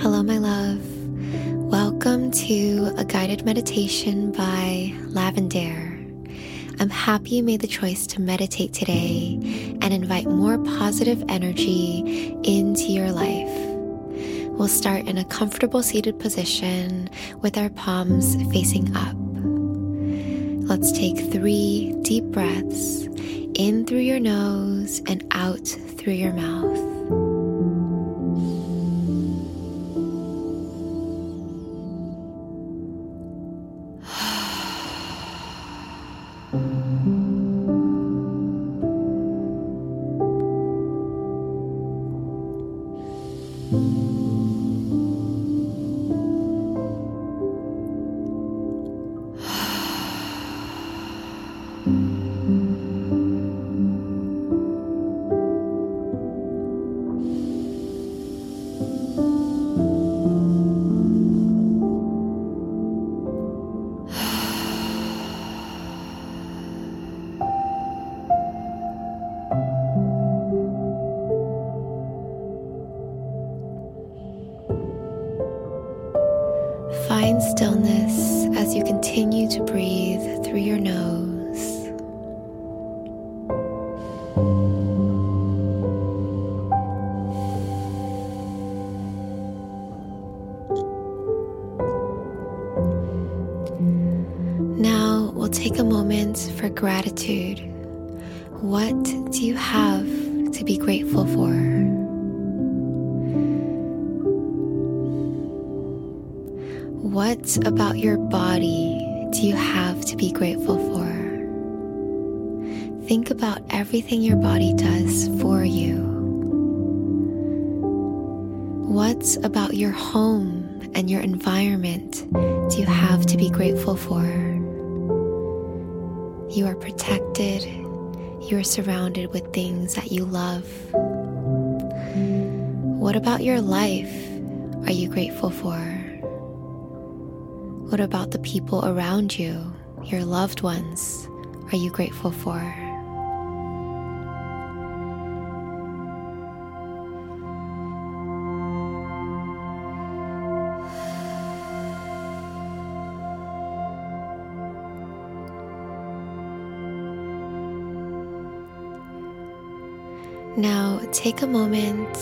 Hello, my love. Welcome to a guided meditation by Lavendaire. I'm happy you made the choice to meditate today and invite more positive energy into your life. We'll start in a comfortable seated position with our palms facing up. Let's take three deep breaths in through your nose and out through your mouth. Mm-hmm. Find stillness as you continue to breathe through your nose. Now we'll take a moment for gratitude. What do you have to be grateful for? What about your body do you have to be grateful for? Think about everything your body does for you. What about your home and your environment do you have to be grateful for? You are protected. You are surrounded with things that you love. What about your life are you grateful for? What about the people around you, your loved ones, are you grateful for? Now take a moment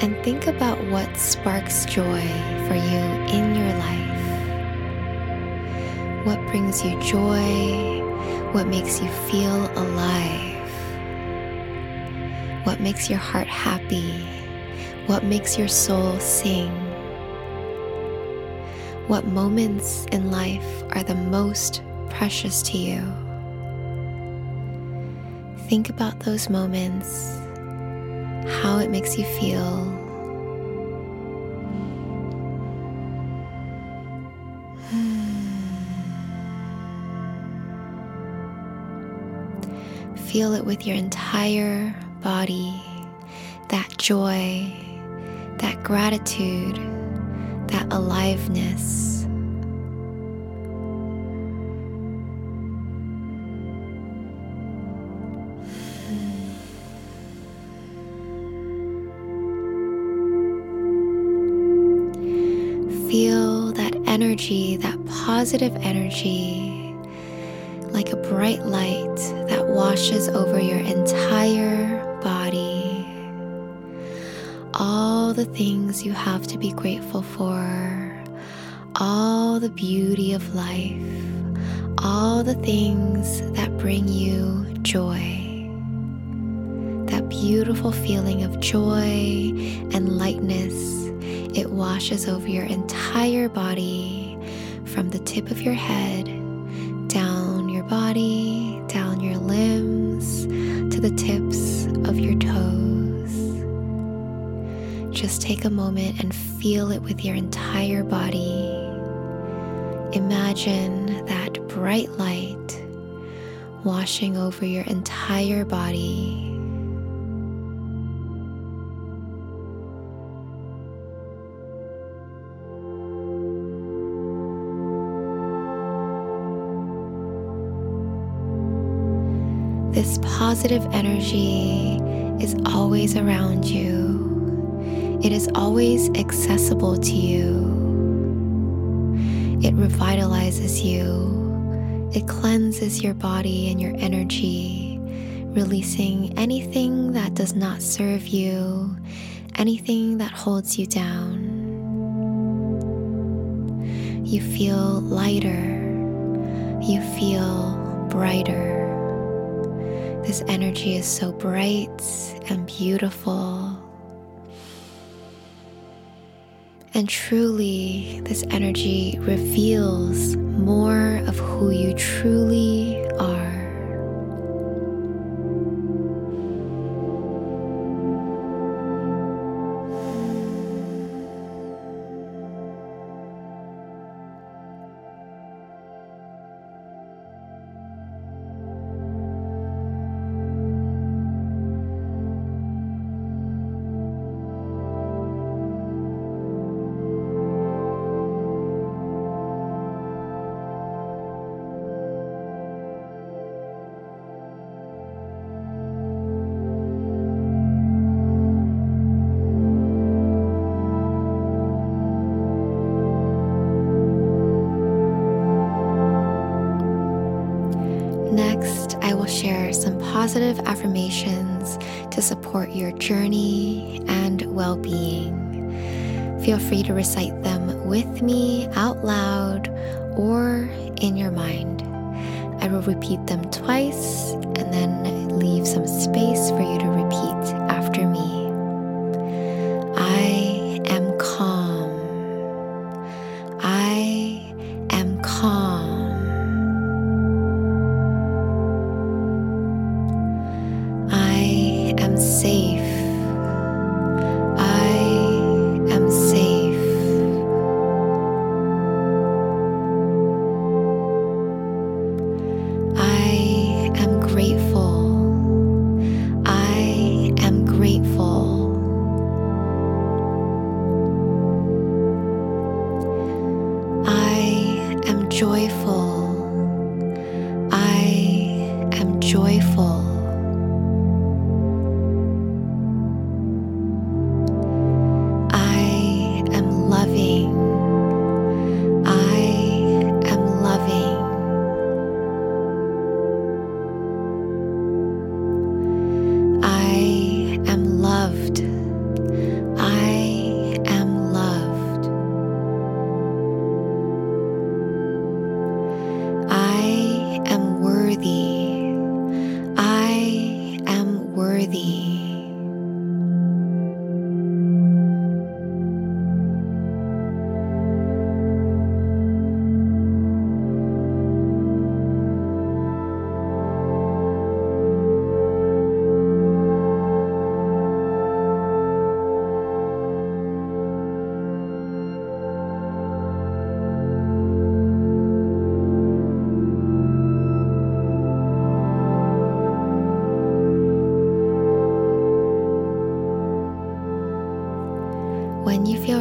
and think about what sparks joy for you in. What brings you joy? What makes you feel alive? What makes your heart happy? What makes your soul sing? What moments in life are the most precious to you? Think about those moments, how it makes you feel. Feel it with your entire body that joy, that gratitude, that aliveness. Feel that energy, that positive energy, like a bright light that washes over your entire body. All the things you have to be grateful for, all the beauty of life, all the things that bring you joy. That beautiful feeling of joy and lightness, it washes over your entire body from the tip of your head to the tips of your toes. Just take a moment and feel it with your entire body. Imagine that bright light washing over your entire body. This positive energy is always around you. It is always accessible to you. It revitalizes you. It cleanses your body and your energy, releasing anything that does not serve you, anything that holds you down. You feel lighter. You feel brighter. This energy is so bright and beautiful. And truly, this energy reveals more of who you truly are. Next, I will share some positive affirmations to support your journey and well being. Feel free to recite them with me out loud or in your mind. I will repeat them twice and then joyful.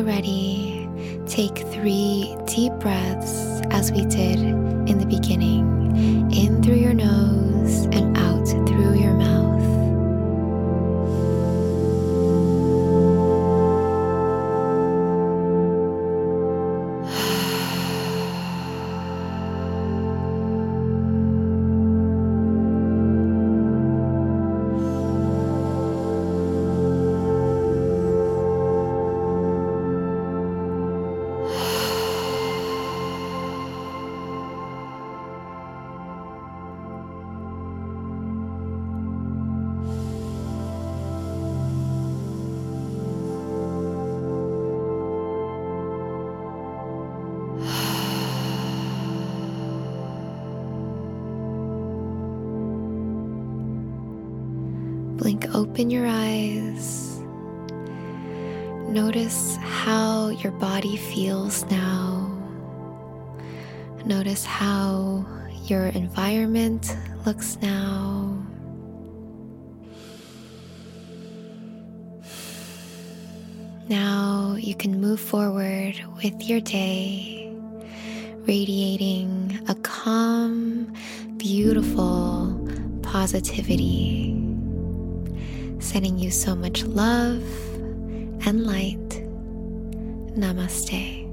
Ready, take three deep breaths as we did in the beginning. In through your nose open your eyes. Notice how your body feels now. Notice how your environment looks now. Now you can move forward with your day, radiating a calm, beautiful positivity, sending you so much love and light. Namaste.